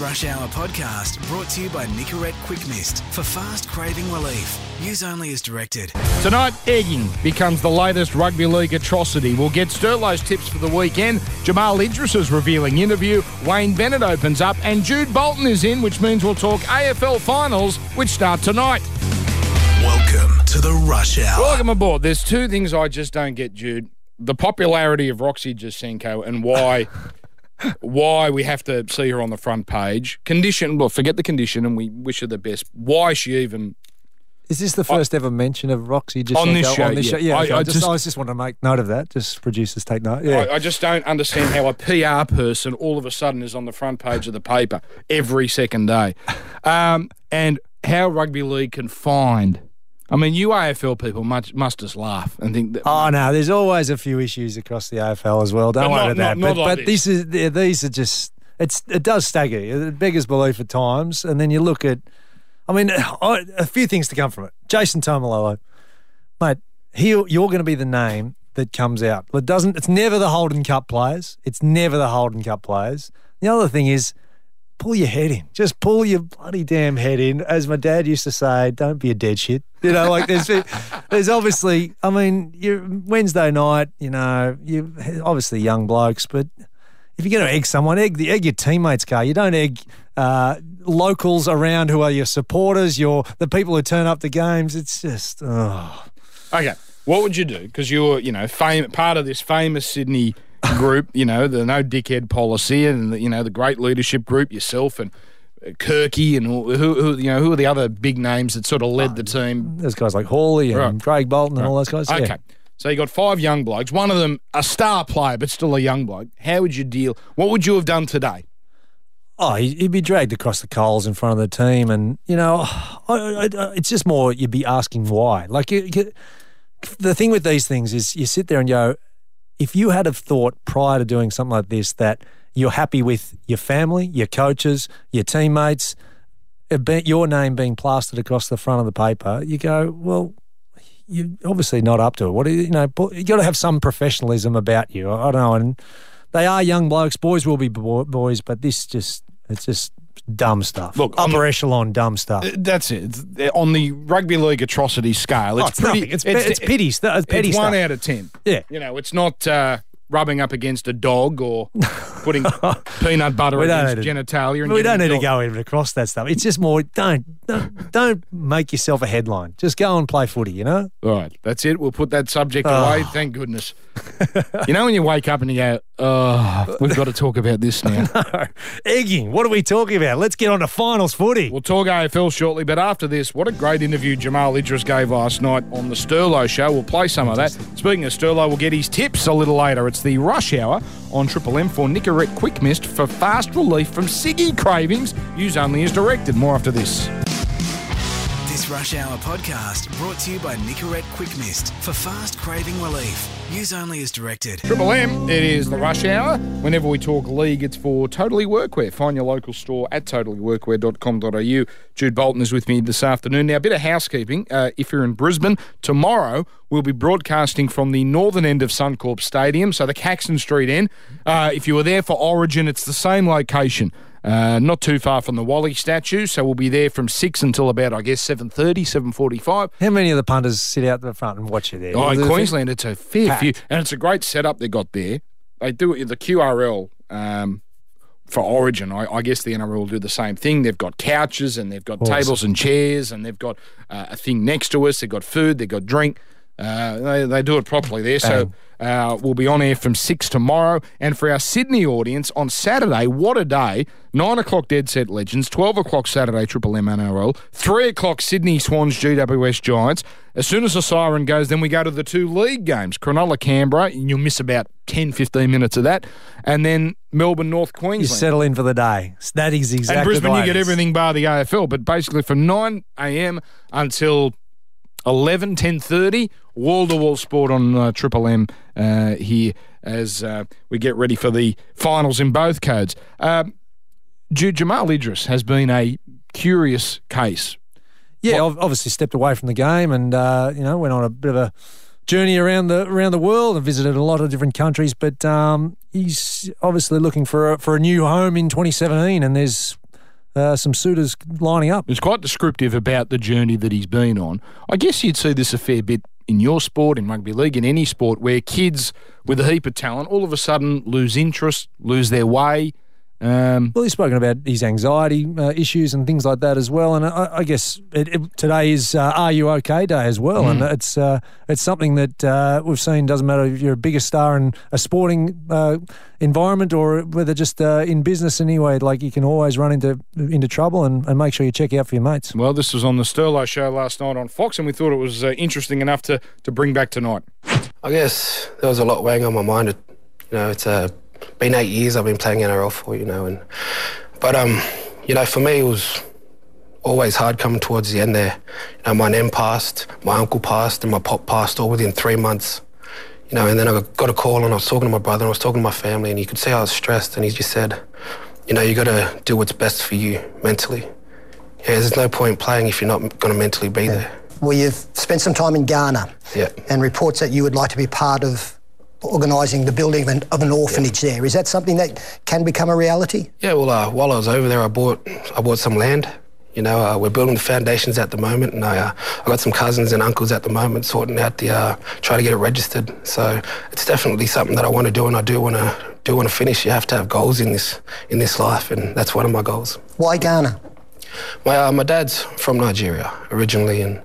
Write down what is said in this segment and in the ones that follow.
Rush Hour podcast brought to you by Nicorette Quick Mist for fast craving relief. Use only as directed. Tonight, egging becomes the latest rugby league atrocity. We'll get Sterlo's tips for the weekend. Jamal Idris's revealing interview. Wayne Bennett opens up, and Jude Bolton is in, which means we'll talk AFL finals, which start tonight. Welcome to the Rush Hour. Welcome aboard. There's two things I just don't get, Jude. The popularity of Roxy Jacenko and why why we have to see her on the front page. Condition, well, forget the condition, and we wish her the best. Why she even Is this the first ever mention of Roxy Jacenko On this show, On this yeah. show? Yeah, I- okay, I I, just, just- I just want to make note of that. Just producers take note. Yeah. I, I just don't understand how a PR person all of a sudden is on the front page of the paper every second day. Um, and how rugby league can find. I mean, you AFL people must, must just laugh and think that. Oh no, there's always a few issues across the AFL as well. Don't worry about that. not- but like but this. this is these are just it's it does stagger you. It beggars belief at times, and then you look at. I mean, I, a few things to come from it. Jason Taumalolo, mate, he you're going to be the name that comes out. It doesn't. It's never the Holden Cup players. It's never the Holden Cup players. The other thing is. Pull your head in. Just pull your bloody damn head in. As my dad used to say, don't be a dead shit. You know, like there's there's obviously, I mean, you Wednesday night, you know, you obviously young blokes, but if you're going to egg someone, egg the egg your teammates, car. You don't egg uh, locals around who are your supporters, your the people who turn up to games. It's just, oh. Okay, what would you do? Because you're, you know, fam- part of this famous Sydney group, you know, the no dickhead policy and, the, you know, the great leadership group, yourself and Kirky and who, who, you know, who are the other big names that sort of led the team there's guys like Hawley and Right. Craig Bolton and all those guys. Yeah. Okay. So you got five young blokes. One of them a star player, but still a young bloke. How would you deal? What would you have done today? Oh, he- he'd be dragged across the coals in front of the team, and you know, it's just more you'd be asking why. Like you, you- the thing with these things is, you sit there and go, if you had have thought prior to doing something like this that you're happy with your family, your coaches, your teammates, your name being plastered across the front of the paper, you go, well, you're obviously not up to it. What do you, you know? You got to have some professionalism about you. I don't know, and they are young blokes. Boys will be boys, but this just it's just dumb stuff. Look, upper not- echelon dumb stuff. Uh, That's it. It's- on the rugby league atrocity scale, it's, Oh, it's pretty. nothing. It's, it's, it's pity. stu- It's petty it's stuff. one out of ten. Yeah. You know, it's not uh, rubbing up against a dog or putting peanut butter against to- genitalia. And we don't need to go even across that stuff. It's just more don't don't don't make yourself a headline. Just go and play footy. You know. All right, that's it. We'll put that subject Oh. away. Thank goodness. you know when you wake up and you go, "Oh, we've got to talk about this now." no. Egging. What are we talking about? Let's get on to finals footy. We'll talk AFL shortly, but after this, what a great interview Jamal Idris gave last night on the Sterlo show. We'll play some of that. Speaking of Sterlo, we'll get his tips a little later. It's the rush hour on Triple M for Nicorette Quick Mist for fast relief from Siggy cravings. Use only as directed. More after this. This Rush Hour podcast brought to you by Nicorette Quick Mist for fast craving relief. Use only as directed. Triple M, it is the rush hour. Whenever we talk league, it's for Totally Workwear. Find your local store at totallyworkwear.com.au. Jude Bolton is with me this afternoon. Now, a bit of housekeeping. Uh, if you're in Brisbane, tomorrow we'll be broadcasting from the northern end of Suncorp Stadium, so the Caxton Street end. Uh, if you were there for Origin, it's the same location. Uh, not too far from the Wally statue, so we'll be there from 6 until about, I guess, 7.30, 7.45. How many of the punters sit out the front and watch you there? Oh, in Queensland, it's a fair Packed. few, and it's a great setup they got there. They do it the QRL um, for Origin. I, I guess the NRL will do the same thing. They've got couches and they've got Awesome. tables and chairs, and they've got uh, a thing next to us. They've got food. They've got drink. Uh, they, they do it properly there. So uh, we'll be on air from six tomorrow. And for our Sydney audience on Saturday, what a day! Nine o'clock Dead Set Legends, twelve o'clock Saturday Triple M NRL, three o'clock Sydney Swans GWS Giants. As soon as the siren goes, then we go to the two league games, Cronulla Canberra. And you'll miss about 10, 15 minutes of that, and then Melbourne North Queensland. You settle in for the day. That is exactly and Brisbane, you get everything bar the AFL. But basically, from 9 a.m. until 11, 10.30, wall-to-wall sport on uh, Triple M uh, here as uh, we get ready for the finals in both codes. Um, Jamal Idris has been a curious case. Yeah, obviously stepped away from the game and uh, you know went on a bit of a journey around the around the world and visited a lot of different countries. But um, he's obviously looking for a, for a new home in 2017, and there's uh, some suitors lining up. It's quite descriptive about the journey that he's been on. I guess you'd see this a fair bit in your sport, in rugby league, in any sport, where kids with a heap of talent all of a sudden lose interest, lose their way. Um, Well, he's spoken about his anxiety uh, issues and things like that as well. And I, I guess it, it, today is uh, Are You OK Day as well. And it's uh, it's something that uh, we've seen doesn't matter if you're a bigger star in a sporting uh, environment or whether just uh, in business anyway. Like you can always run into into trouble and, and make sure you check out for your mates. well, this was on the Sterlo show last night on Fox, and we thought it was uh, interesting enough to, to bring back tonight. I guess there was a lot weighing on my mind. You know, it's uh, been eight years I've been playing NRL for, you know, and but um, you know, for me it was always hard coming towards the end there. You know, my nan passed, my uncle passed, and my pop passed all within three months. You know, and then I got a call and I was talking to my brother and I was talking to my family and you could see I was stressed and he just said, you know, you got to do what's best for you mentally. Yeah, there's no point playing if you're not going to mentally be there. Well, you've spent some time in Ghana Yeah. and reports that you would like to be part of organising the building of an, of an orphanage there. Is that something that can become a reality? Yeah, well, uh, while I was over there, I bought I bought some land. You know, uh, we're building the foundations at the moment, and I uh, I got some cousins and uncles at the moment sorting out the uh, trying to get it registered. So it's definitely something that I want to do, and I do want to do want to finish. You have to have goals in this in this life, and that's one of my goals. Why Ghana? My uh, my dad's from Nigeria originally, and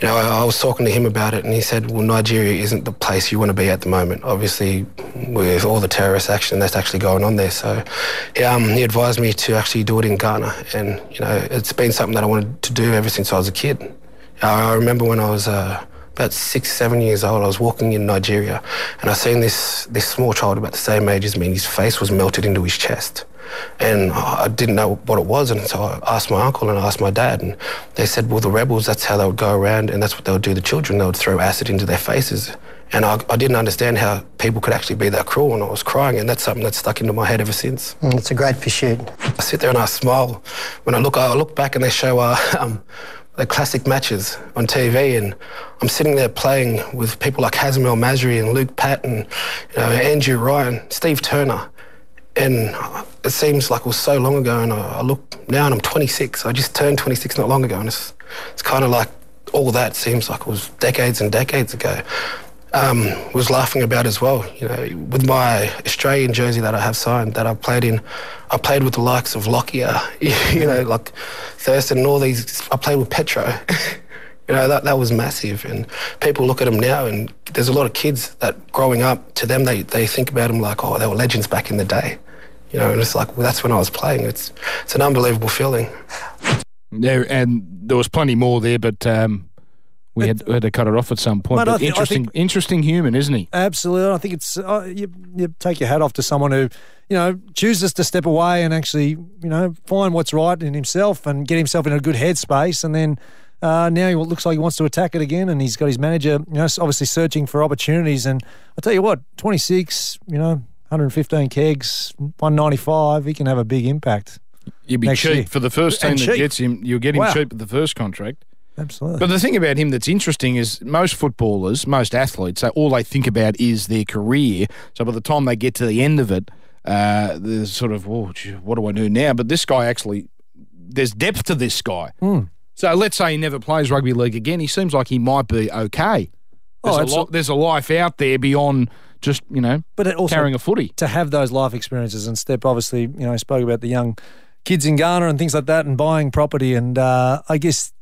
you know I, I was talking to him about it, and he said, "Well, Nigeria isn't the place you want to be at the moment. Obviously, with all the terrorist action that's actually going on there." So, um, he advised me to actually do it in Ghana, and you know it's been something that I wanted to do ever since I was a kid. I, I remember when I was. Uh, about six, seven years old, I was walking in Nigeria, and I seen this this small child about the same age as me. And his face was melted into his chest, and I didn't know what it was. And so I asked my uncle and I asked my dad, and they said, "Well, the rebels. That's how they would go around, and that's what they would do to the children. They would throw acid into their faces." And I, I didn't understand how people could actually be that cruel, and I was crying, and that's something that's stuck into my head ever since. Mm, it's a great pursuit. I sit there and I smile when I look. I look back and they show uh, um, the classic matches on TV, and I'm sitting there playing with people like Hazem El Masri and Luke Patten, you know, Andrew Ryan, Steve Turner, and it seems like it was so long ago. And I, I look now, and I'm 26. I just turned 26 not long ago, and it's it's kind of like all that seems like it was decades and decades ago um, was laughing about as well. You know, with my Australian jersey that I have signed, that I played in, I played with the likes of Lockyer, you know, like Thurston and all these. I played with Petro. you know, that that was massive. And people look at them now, and there's a lot of kids that growing up to them, they they think about them like, oh, they were legends back in the day. You know, and it's like, well, that's when I was playing. It's it's an unbelievable feeling. There and there was plenty more there, but um, we had, we had to cut it off at some point. Mate, But I interesting, think- interesting human, isn't he? Absolutely. I think it's uh, you, you take your hat off to someone who, you know, chooses to step away and actually, you know, find what's right in himself and get himself in a good headspace. And then uh, now he looks like he wants to attack it again. And he's got his manager, you know, obviously searching for opportunities. And I tell you what, 26, you know, 115 kegs, 195, he can have a big impact. You'd be cheap year. for the first team And that cheap. gets him. You'll get him Wow. cheap at the first contract. Absolutely. But the thing about him that's interesting is most footballers, most athletes, they, all they think about is their career. So by the time they get to the end of it, uh, there's sort of, gee, what do I do now? But this guy actually, there's depth to this guy. Hmm. So let's say he never plays rugby league again. He seems like he might be okay. There's, Oh, a, lo- there's a life out there beyond just, you know, but it also carrying a footy. to have those life experiences and step obviously you know I spoke about the young kids in Ghana and things like that and buying property and uh, I guess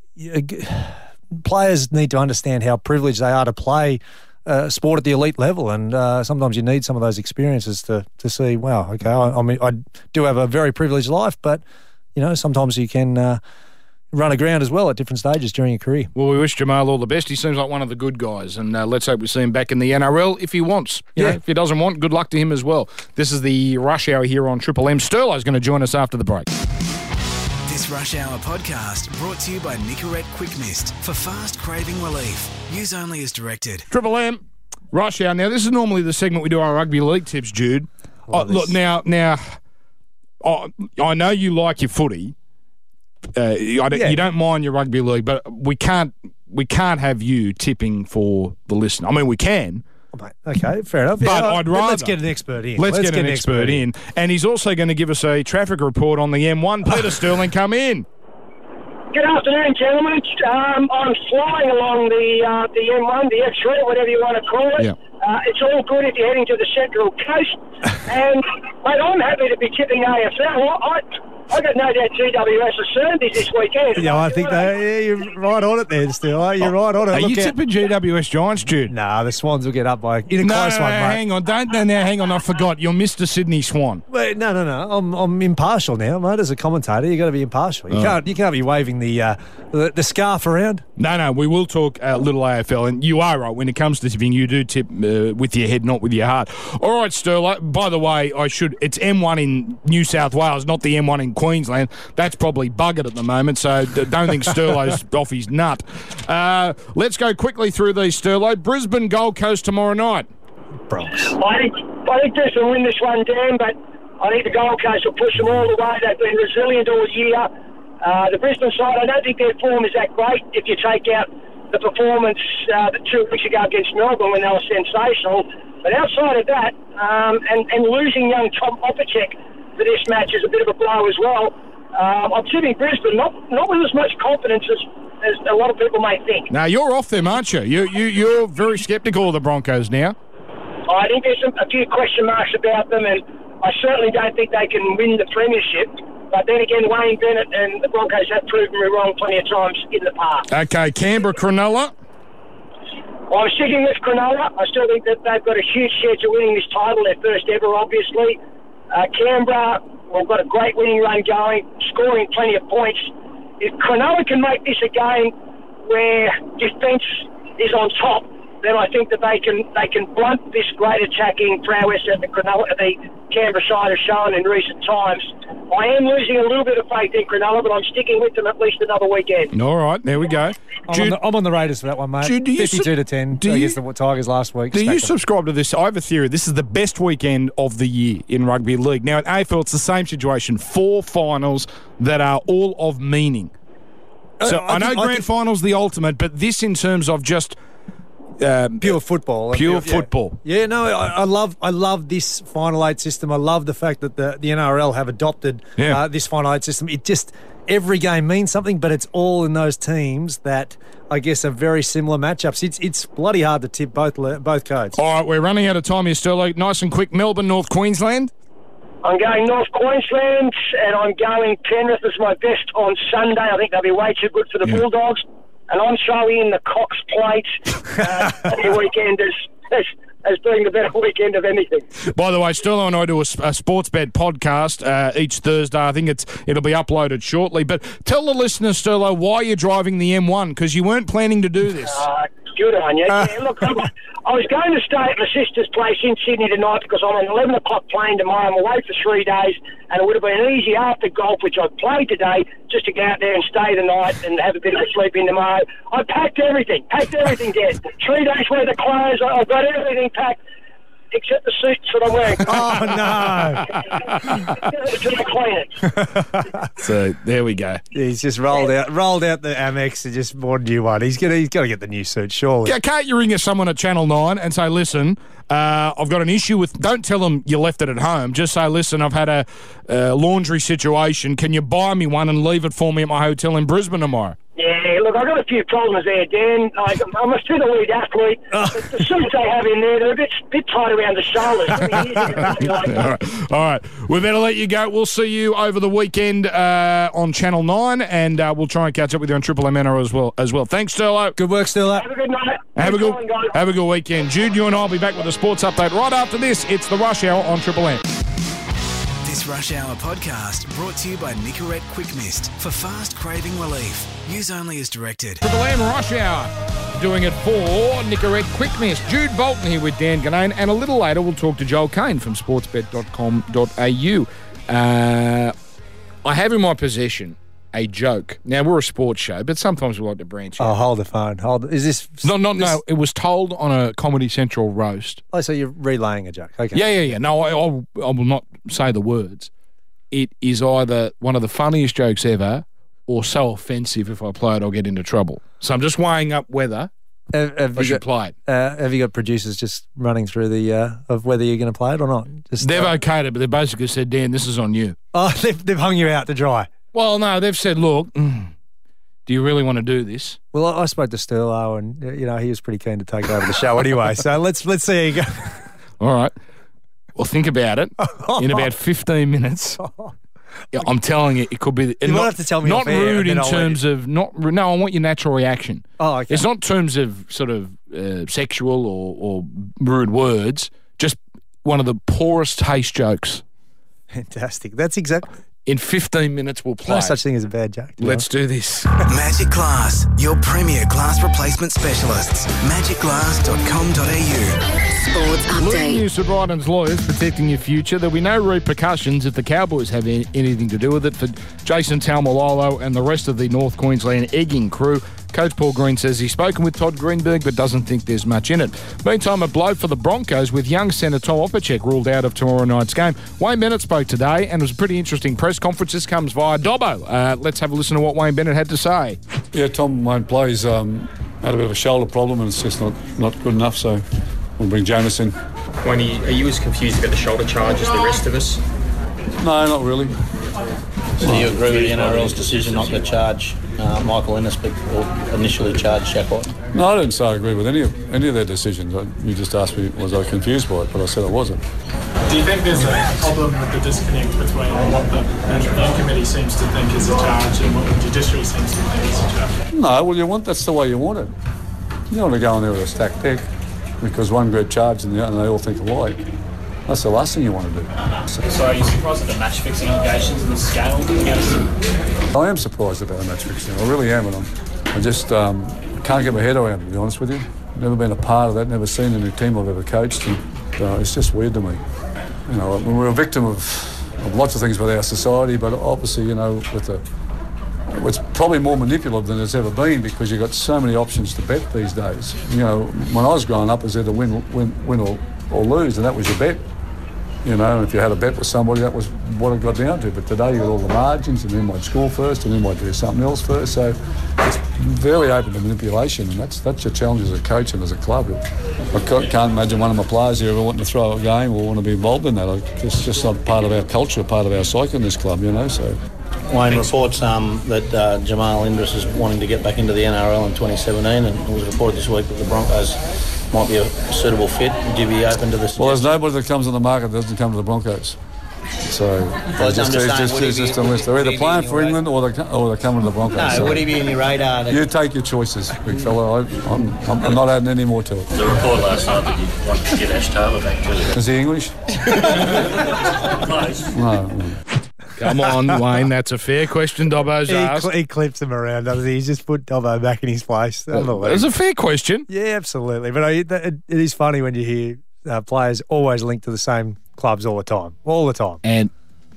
players need to understand how privileged they are to play uh, sport at the elite level and uh, sometimes you need some of those experiences to to see wow okay I, I mean I do have a very privileged life but you know sometimes you can uh, run aground as well at different stages during your career Well, we wish Jamal all the best. He seems like one of the good guys, and uh, let's hope we see him back in the NRL if he wants. You know, Yeah. if he doesn't want, good luck to him as well. This is the rush hour here on Triple M. Sterlo's going to join us after the break. This Rush Hour podcast brought to you by Nicorette Quick Mist for fast craving relief. Use only as directed. Triple M, rush hour. Now, this is normally the segment we do our rugby league tips, Jude. Oh, look, now, now, oh, I know you like your footy. Uh, I don't, Yeah. You don't mind your rugby league, but we can't we can't have you tipping for the listener. I mean, we can, Mate, okay, fair enough. But Yeah, I'd then Let's get an expert in. Let's, get, an expert, in. And he's also going to give us a traffic report on the M1. Peter Sterling, come in. Good afternoon, gentlemen. Um, I'm flying along the uh, the M1, the X3, whatever you want to call it. Yeah. Uh, it's all good if you're heading to the Central Coast. and, mate, I'm happy to be tipping AFL. I, I got no doubt GWS are Sundays this weekend. Yeah, I think they, yeah, you're right on it there, still. eh? You're right on it. Are Look you out- tipping GWS Giants, Jude? Nah, the Swans will get up by in a No, close no, one, no, mate. hang on. Don't, no, now, hang on. I forgot. You're Mr. Sydney Swan. Wait, no, no, no. I'm, I'm impartial now, mate. As a commentator, you have got to be impartial. You can't you can't be waving the, uh, the the scarf around. No, no, we will talk a little AFL, and you are right. When it comes to tipping, you do tip uh, with your head, not with your heart. All right, Sterling. By the way, I should. It's M1 in New South Wales, not the M1 in Queensland. That's probably buggered at the moment, so don't think Sterlo's off his nut. Uh, let's go quickly through these, Sterlo. Brisbane, Gold Coast tomorrow night. Bronx. I think, I think Brisbane win this one, Dan, but I think the Gold Coast will push them all the way. They've been resilient all year. Uh, the Brisbane side, I don't think their form is that great if you take out the performance uh, the two weeks ago against Melbourne when they were sensational. But outside of that, um, and, and losing young Tom Opacic for this match is a bit of a blow as well. Um, I'm tipping Brisbane, not, not with as much confidence as, as a lot of people may think. Now you're off them, aren't you? You you you're very sceptical of the Broncos now. I think there's some, a few question marks about them, and I certainly don't think they can win the premiership. But then again, Wayne Bennett and the Broncos have proven me wrong plenty of times in the past. Okay, Canberra, Cronulla. I'm sticking with Cronulla. I still think that they've got a huge chance of winning this title, their first ever, obviously. Uh, Canberra, we've got a great winning run going, scoring plenty of points. If Cronulla can make this a game where defence is on top, then I think that they can they can blunt this great attacking prowess that the Cronulla, the Canberra side have shown in recent times. I am losing a little bit of faith in Cronulla, but I'm sticking with them at least another weekend. All right, there we go. I'm, on the, I'm on the Raiders for that one, mate. Jude, do you su- 52 to 10 do against you- the Tigers last week. Do you subscribe to this? I have a theory. This is the best weekend of the year in rugby league. Now, at AFL, it's the same situation. Four finals that are all of meaning. So Uh, I I, know think- I grand think- finals the ultimate, but this in terms of just um, pure football. Pure Yeah. football. Yeah, no, I, I love I love this final eight system. I love the fact that the, the NRL have adopted Yeah. uh, this final eight system. It just every game means something, but it's all in those teams that I guess are very similar matchups. It's it's bloody hard to tip both both codes. all right. We're running out of time here, Sterling. Nice and quick. Melbourne, North Queensland. I'm going North Queensland, and I'm going Penrith as my best on Sunday. I think they'll be way too good for the Yeah. Bulldogs, and I'm throwing in the Cox plate uh, every weekend as, as as being the better weekend of anything. By the way, Sterling and I do a sports bet podcast uh, each Thursday. I think it's it'll be uploaded shortly. But tell the listeners, Sterling, why you're driving the M1 because you weren't planning to do this. Uh, good on you. yeah, look, I, I was going to stay at my sister's place in Sydney tonight because I'm on an 11 o'clock plane tomorrow. I'm away for three days, and it would have been easy after golf, which I've played today, just to go out there and stay the night and have a bit of a sleep in tomorrow. I packed everything, packed everything, Dad. Three days worth of clothes. I- I've got everything packed. Except the suits that I'm wearing. Oh no! to the cleaners. So there we go. He's just rolled out rolled out the Amex and just bought a new one. He's gonna he's got to get the new suit, surely. Yeah, can't you ring someone at Channel 9 and say, listen, uh, I've got an issue with. Don't tell them you left it at home. Just say, listen, I've had a uh, laundry situation. Can you buy me one and leave it for me at my hotel in Brisbane tomorrow? Yeah, look, I've got a few problems there, Dan. Like, I'm a fiddle-lead athlete. The, the suits they have in there, they're a bit, bit tight around the shoulders. Really easy to- All right. All right. We better let you go. We'll see you over the weekend uh, on Channel 9, and uh, we'll try and catch up with you on Triple M NRL as well. As well. Thanks, Sterlo. Good work, still. Have a good night. Have a Good good, have a good weekend. Jude, you and I will be back with a sports update right after this. It's the Rush Hour on Triple M. This Rush Hour podcast brought to you by Nicorette Quick Mist for fast craving relief. Use only as directed. For the M Rush Hour. Doing it for Nicorette Quick Mist. Jude Bolton here with Dan Ginnane. And a little later, we'll talk to Joel Kane from sportsbet.com.au. Uh, I have in my possession a joke. Now, we're a sports show, but sometimes we like to branch out. Oh, hold the phone. Hold. Is this? no, no, this- no. It was told on a Comedy Central roast. Oh, so you're relaying a joke? Okay. Yeah, yeah, yeah. No, I, I, will- I will not say the words. It is either one of the funniest jokes ever or so offensive if I play it, I'll get into trouble. So I'm just weighing up whether Have, have I should got, play it. uh, have you got producers just running through the uh, of whether you're going to play it or not? Just They've uh, okayed it, but they basically said, Dan, this is on you. oh, they've, they've hung you out to dry. Well, no, they've said, look, mm, do you really want to do this? Well, I I spoke to Sterlo, and you know he was pretty keen to take over the show anyway. So let's let's see how you go. All right. Well, think about it. In about 15 minutes. Yeah, I'm telling you, it could be. You won't have to tell me Not rude in I'll terms of not. No, I want your natural reaction. Oh, okay. It's not terms of sort of uh, sexual or, or rude words. Just one of the poorest taste jokes. Fantastic. That's exactly In 15 minutes, we'll play. no such thing as a bad joke. Let's do this. Magic Glass, your premier glass replacement specialists. Magicglass.com.au. Sports Leading update. news to Brydens lawyers protecting your future. There'll be no repercussions if the Cowboys have anything to do with it for Jason Taumalolo and the rest of the North Queensland egging crew. Coach Paul Green says he's spoken with Todd Greenberg but doesn't think there's much in it. Meantime, a blow for the Broncos with young centre Tom Opacic ruled out of tomorrow night's game. Wayne Bennett spoke today and it was a pretty interesting press conference. This comes via Dobbo. Uh, let's have a listen to what Wayne Bennett had to say. Yeah, Tom won't play. He's um, had a bit of a shoulder problem and it's just not, not good enough. So we'll bring Jameis in. When you, are you as confused about the shoulder charge as the rest of us? No, not really. So you agree with the NRL's decision not to charge uh, Michael Ennis, but or initially charged Shacklot? No, I didn't say I agree with any of any of their decisions. I- You just asked me was I confused by it, but I said I wasn't. Do you think there's a problem with the disconnect between what the Management Committee seems to think is a charge and what the Judiciary seems to think is a charge? No, well you want that's the way you want it. You don't want to go in there with a stacked deck because one group charged and, the, and they all think alike. That's the last thing you want to do. So are you surprised at the match fixing allegations and the scale I am surprised about the match fixing. I really am, and I'm, I just um, can't get my head around it, to be honest with you. Never been a part of that, never seen any team I've ever coached, and uh, it's just weird to me. You know, we're a victim of, of lots of things with our society, but obviously, you know, with the it's probably more manipulative than it's ever been because you've got so many options to bet these days. You know, when I was growing up, it was either win, win, win or, or lose, and that was your bet. You know, if you had a bet with somebody, that was what it got down to. But today, you've got all the margins, and then might score first, and then might do something else first. So it's very open to manipulation, and that's that's your challenge as a coach and as a club. I can't imagine one of my players here ever wanting to throw a game or want to be involved in that. It's just not part of our culture, part of our psyche in this club, you know. So Wayne reports um, that uh, Jamal Idris is wanting to get back into the NRL in 2017, and it was reported this week that the Broncos might be a suitable fit. Would you be open to this? Well, there's nobody that comes on the market that doesn't come to the Broncos. So I'm just just, just, would he it's be- just a list. They're would either playing for England or they're, or they're coming to the Broncos. no, so would he be in your radar? That you take your choices, big fella. I, I'm, I'm, I'm not adding any more to it. The report last night that you want to get Ash Taylor back too. Is he English? Close. No. No. Come on, Wayne. That's a fair question Dobbo's He, asked. cl- he clips him around, doesn't he? He's just put Dobbo back in his place. It's Unbelievable. a fair question. Yeah, absolutely. But I, it, it is funny when you hear uh, players always linked to the same clubs all the time, all the time. And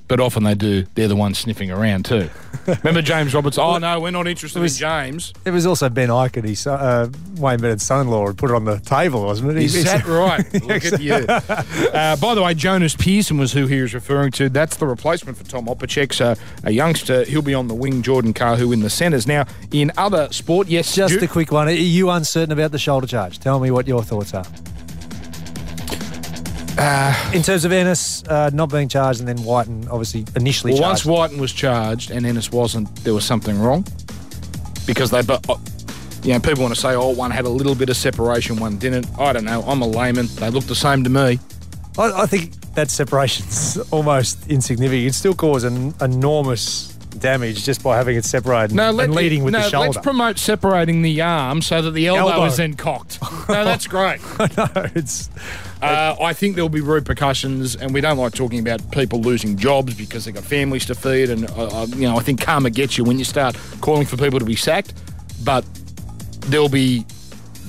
but often they do. They're the ones sniffing around too. Remember James Roberts? Oh no, we're not interested was- in James. It was also Ben Ikin, his uh, Wayne Bennett's son-in-law, had put it on the table, wasn't it? He- Is that right? Look at you. Uh, by the way, Jonus Pearson was who he was referring to. That's the replacement for Tom Opacic. So a youngster, he'll be on the wing. Jordan Kahu in the centres. Now, in other sport, yes, Just Ju- a quick one. Are you uncertain about the shoulder charge? Tell me what your thoughts are. In terms of Ennis uh, not being charged and then Whiten obviously initially Well, once charged. Whiten was charged and Ennis wasn't, there was something wrong because they. But uh, you know, people want to say, oh, one had a little bit of separation, one didn't. I don't know. I'm a layman. They look the same to me. I, I think that separation's almost insignificant. It still cause an enormous damage just by having it separated No, and let, leading with no, the shoulder. let's promote separating the arm so that the elbow, Elbow. is then cocked. No, that's great. no, it's Uh, I think there'll be repercussions, and we don't like talking about people losing jobs because they've got families to feed. And uh, uh, you know, I think karma gets you when you start calling for people to be sacked. But there'll be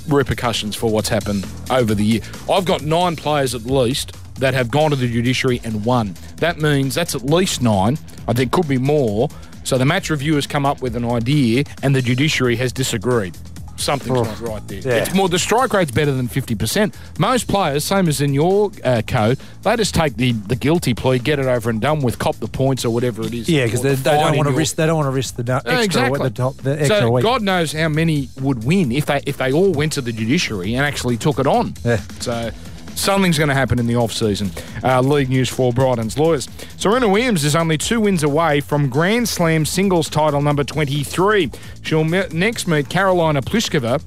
repercussions for what's happened over the year. I've got nine players at least that have gone to the judiciary and won. That means that's at least nine. I think could be more. So the match review has come up with an idea, and the judiciary has disagreed. something's Oh. not right there. Yeah. It's more the strike rate's better than fifty percent. Most players, same as in your uh, code, they just take the, the guilty plea, get it over and done with, cop the points or whatever it is. Yeah, because the they don't want to risk. They don't want to risk the du- extra exactly. the, top, the extra so week. God knows how many would win if they if they all went to the judiciary and actually took it on. Yeah. So something's going to happen in the off season. Uh, league news for Brydens lawyers. Serena Williams is only two wins away from Grand Slam singles title number twenty three. She'll me- next meet Karolina Pliskova,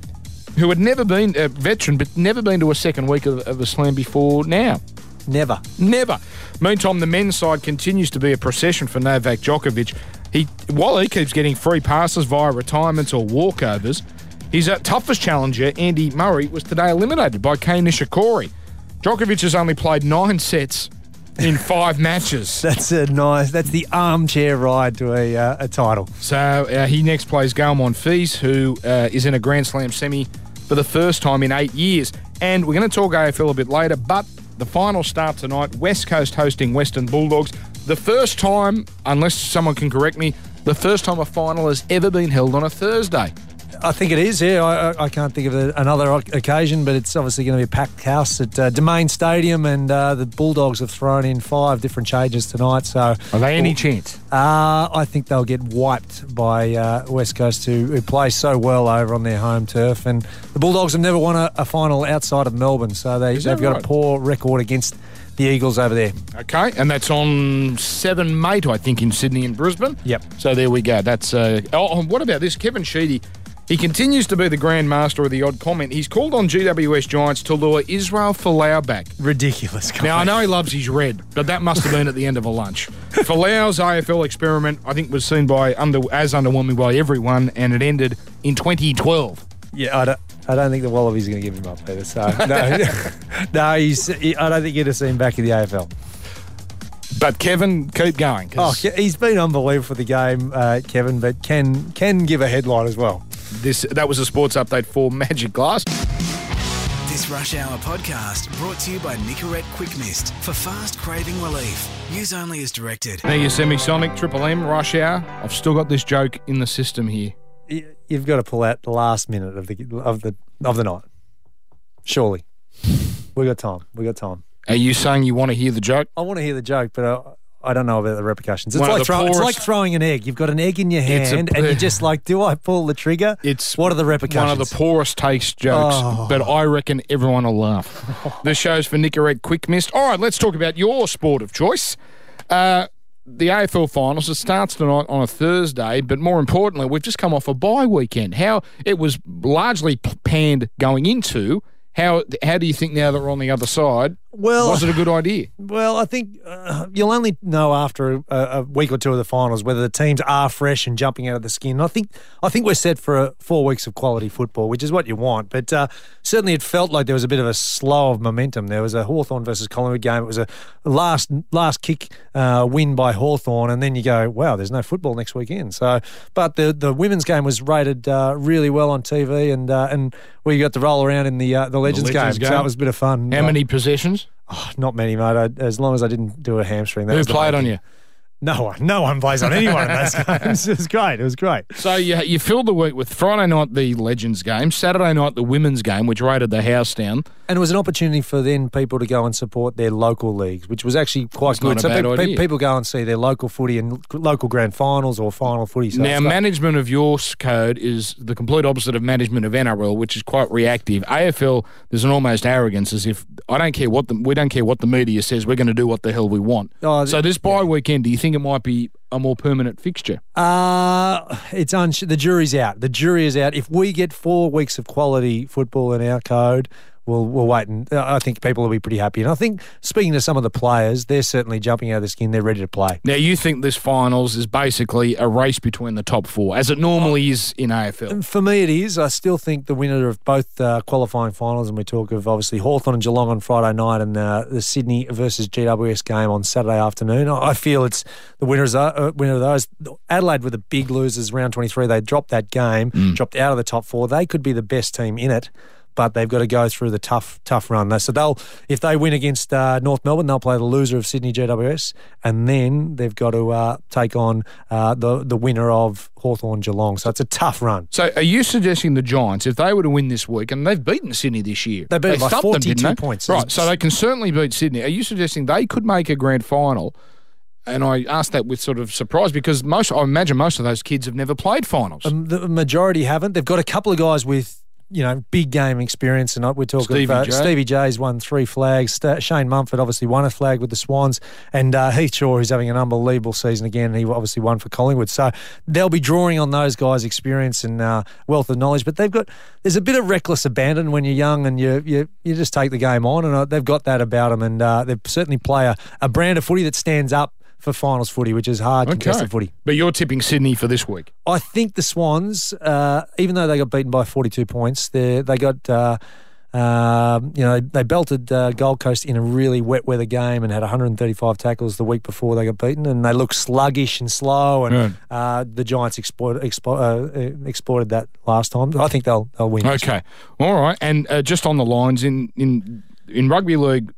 who had never been a veteran but never been to a second week of, of a slam before now. Never. Never. Meantime, the men's side continues to be a procession for Novak Djokovic. He, while he keeps getting free passes via retirements or walkovers, his uh, toughest challenger, Andy Murray, was today eliminated by Kei Nishikori. Djokovic has only played nine sets in five matches. That's a nice. That's the armchair ride to a uh, a title. So uh, he next plays Gael Monfils, who uh, is in a Grand Slam semi for the first time in eight years. And we're going to talk AFL a bit later, but the final start tonight West Coast hosting Western Bulldogs. The first time, unless someone can correct me, the first time a final has ever been held on a Thursday. I think it is. Yeah, I, I- can't think of a, another occasion, but it's obviously going to be a packed house at uh, Domain Stadium, and uh, the Bulldogs have thrown in five different changes tonight. So, Are they any chance? uh, I think they'll get wiped by uh, West Coast, who, who play so well over on their home turf. And the Bulldogs have never won a, a final outside of Melbourne, so they, they've got right? a poor record against the Eagles over there. Okay, and that's on 7 mate, I think, in Sydney and Brisbane. Yep. So there we go. That's uh, oh, what about this? Kevin Sheedy. He continues to be the grand master of the odd comment. He's called on GWS Giants to lure Israel Folau back. Ridiculous. Now I know he loves his red, but that must have been at the end of a lunch. Folau's AFL experiment, I think, was seen by under as underwhelming by everyone, and it ended in 2012. Yeah, I don't. I don't think the Wallabies are going to give him up, Peter. So no, no, he's. He, I don't think you'd have seen him back in the AFL. But Kevin, keep going. Oh, he's been unbelievable for the game, uh, Kevin, but can can give a headline as well. This that was a sports update for Magic Glass. This Rush Hour podcast brought to you by Nicorette Quick Mist for fast craving relief. Use only as directed. Now your semisonic Triple M Rush Hour. I've still got this joke in the system here. You've got to pull out the last minute of the of the of the night. Surely, we got time. We got time. Are you saying you want to hear the joke? I want to hear the joke, but I, don't know about the repercussions. It's One of like the throw, it's poorest- like throwing an egg. You've got an egg in your It's a- hand, and you're just like, do I pull the trigger? It's what are the repercussions? One of the poorest taste jokes, Oh. but I reckon everyone will laugh. the show's for Nicorette Quick Mist. All right, let's talk about your sport of choice. Uh, the AFL finals. It starts tonight on a Thursday, but more importantly, we've just come off a bye weekend. How it was largely p- panned going into. How how do you think now that we're on the other side? Well- was it a good idea? Well, I think uh, you'll only know after a, a week or two of the finals whether the teams are fresh and jumping out of the skin. I think I think we're set for uh four weeks of quality football, which is what you want. But uh, certainly, it felt like there was a bit of a slow of momentum. There was a Hawthorn versus Collingwood game. It was a last last kick uh, win by Hawthorn, and then you go, wow, there's no football next weekend. So, but the the women's game was rated uh, really well on TV, and uh, and we got to roll around in the uh, the Legends, Legends game. So game. that was a bit of fun. How many possessions? Oh, not many, mate. I, as long as I didn't do a hamstring. That Who played on you? No one. No one plays on anyone in those games. It was great. It was great. So you you filled the week with Friday night the Legends game, Saturday night the women's game, which rated the house down. And it was an opportunity for then people to go and support their local leagues, which was actually quite That's not good. a so bad pe- pe- people go and see their local footy and local grand finals or final footy. So now, management of your code is the complete opposite of management of NRL, which is quite reactive. AFL, there's an almost arrogance as if I don't care what the we don't care what the media says. We're going to do what the hell we want. Oh, so this bye weekend, do you think it might be a more permanent fixture? Uh, it's uns- the jury's out. The jury is out. If we get four weeks of quality football in our code, we'll we'll wait, and uh, I think people will be pretty happy. And I think speaking to some of the players, they're certainly jumping out of the skin. They're ready to play. Now, you think this finals is basically a race between the top four, as it normally is in AFL. For me, it is. I still think the winner of both uh, qualifying finals, and we talk of obviously Hawthorn and Geelong on Friday night and uh, the Sydney versus GWS game on Saturday afternoon. I I feel it's the winners are, uh, winner of those. Adelaide were the big losers round 23. They dropped that game, dropped out of the top four. They could be the best team in it. But they've got to go through the tough tough run. So they'll if they win against uh, North Melbourne, they'll play the loser of Sydney GWS, and then they've got to uh, take on uh, the the winner of Hawthorn Geelong. So it's a tough run. So are you suggesting the Giants, if they were to win this week, and they've beaten Sydney this year, They beat them by thumped 42 didn't points. right? So they can certainly beat Sydney. Are you suggesting they could make a grand final? And I asked that with sort of surprise because most, I imagine most of those kids have never played finals. Um, the majority haven't. They've got a couple of guys with you know big game experience, and we're talking Stevie about J. Stevie J's won three flags. Sta- Shane Mumford obviously won a flag with the Swans, and uh, Heath Shaw, who's having an unbelievable season again. He obviously won for Collingwood, so they'll be drawing on those guys' experience and uh, wealth of knowledge. But they've got there's a bit of reckless abandon when you're young and you you, you just take the game on, and uh, they've got that about them, and uh, they certainly play a, a brand of footy that stands up. For finals footy, which is hard contested footy. But you're tipping Sydney for this week. I think the Swans, uh, even though they got beaten by 42 points, they they got. Uh, um, you know, they belted uh, Gold Coast in a really wet weather game and had 135 tackles the week before they got beaten, and they look sluggish and slow. And uh, the Giants exploited, explo- uh, exploited that last time. I think they'll they'll win. Okay, all right. And uh, just on the lines in in in rugby league,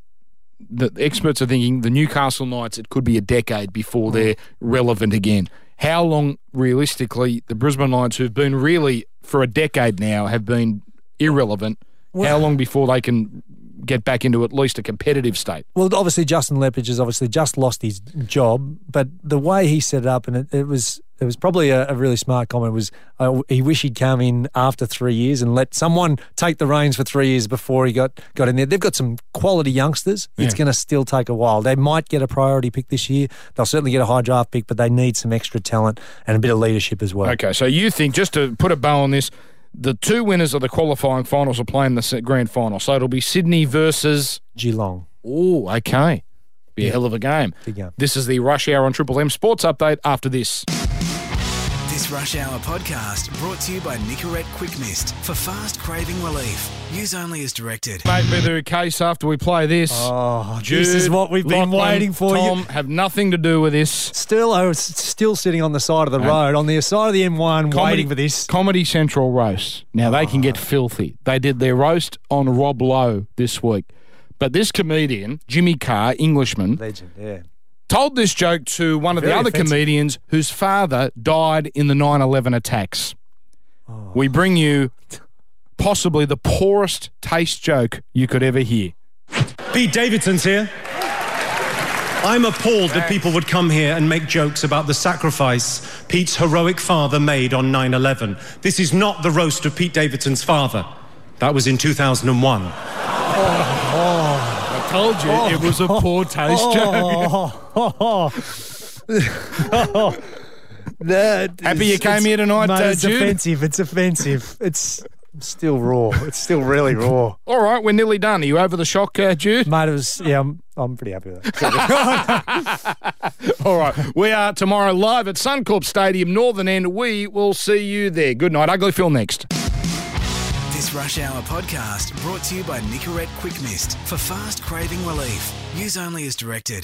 the experts are thinking the Newcastle Knights. It could be a decade before mm. they're relevant again. How long, realistically, the Brisbane Lions, who've been really for a decade now, have been irrelevant? how long before they can get back into at least a competitive state? Well, obviously Justin Leppitsch has obviously just lost his job, but the way he set it up, and it, it was it was probably a, a really smart comment. Was uh, he wish he'd come in after three years and let someone take the reins for three years before he got got in there. They've got some quality youngsters. It's going to still take a while. They might get a priority pick this year. They'll certainly get a high draft pick, but they need some extra talent and a bit of leadership as well. Okay, so you think just to put a bow on this, the two winners of the qualifying finals are playing the grand final. So it'll be Sydney versus Geelong. Oh, okay. Be a hell of a game. Game. This is the Rush Hour on Triple M Sports Update after this. This Rush Hour podcast brought to you by Nicorette Quick Mist for fast craving relief. Use only as directed. Mate, be the case after we play this. Oh, Jude, this is what we've been Lachlan, waiting for. Tom You- have nothing to do with this. Still, oh, I was still sitting on the side of the road, on the side of the M1, waiting for this. Comedy Central roast. Now they can get ah. filthy. They did their roast on Rob Lowe this week. But this comedian, Jimmy Carr, Englishman, Legend, yeah. Told this joke to one of the other offensive. comedians whose father died in the 9 11 attacks. Oh. We bring you possibly the poorest taste joke you could ever hear. Pete Davidson's here. I'm appalled that people would come here and make jokes about the sacrifice Pete's heroic father made on 9 11. This is not the roast of Pete Davidson's father. That was in 2001. I told you it was a poor taste joke. That Happy you came here tonight, mate, uh, it's Jude? offensive. It's offensive. It's still raw. It's still really raw. All right, we're nearly done. Are you over the shock, uh, Jude? Mate, it was, yeah, I'm, I'm pretty happy with that. All right, we are tomorrow live at Suncorp Stadium, Northern End. We will see you there. Good night. Ugly Phil next. This Rush Hour podcast brought to you by Nicorette Quick Mist for fast craving relief. Use only as directed.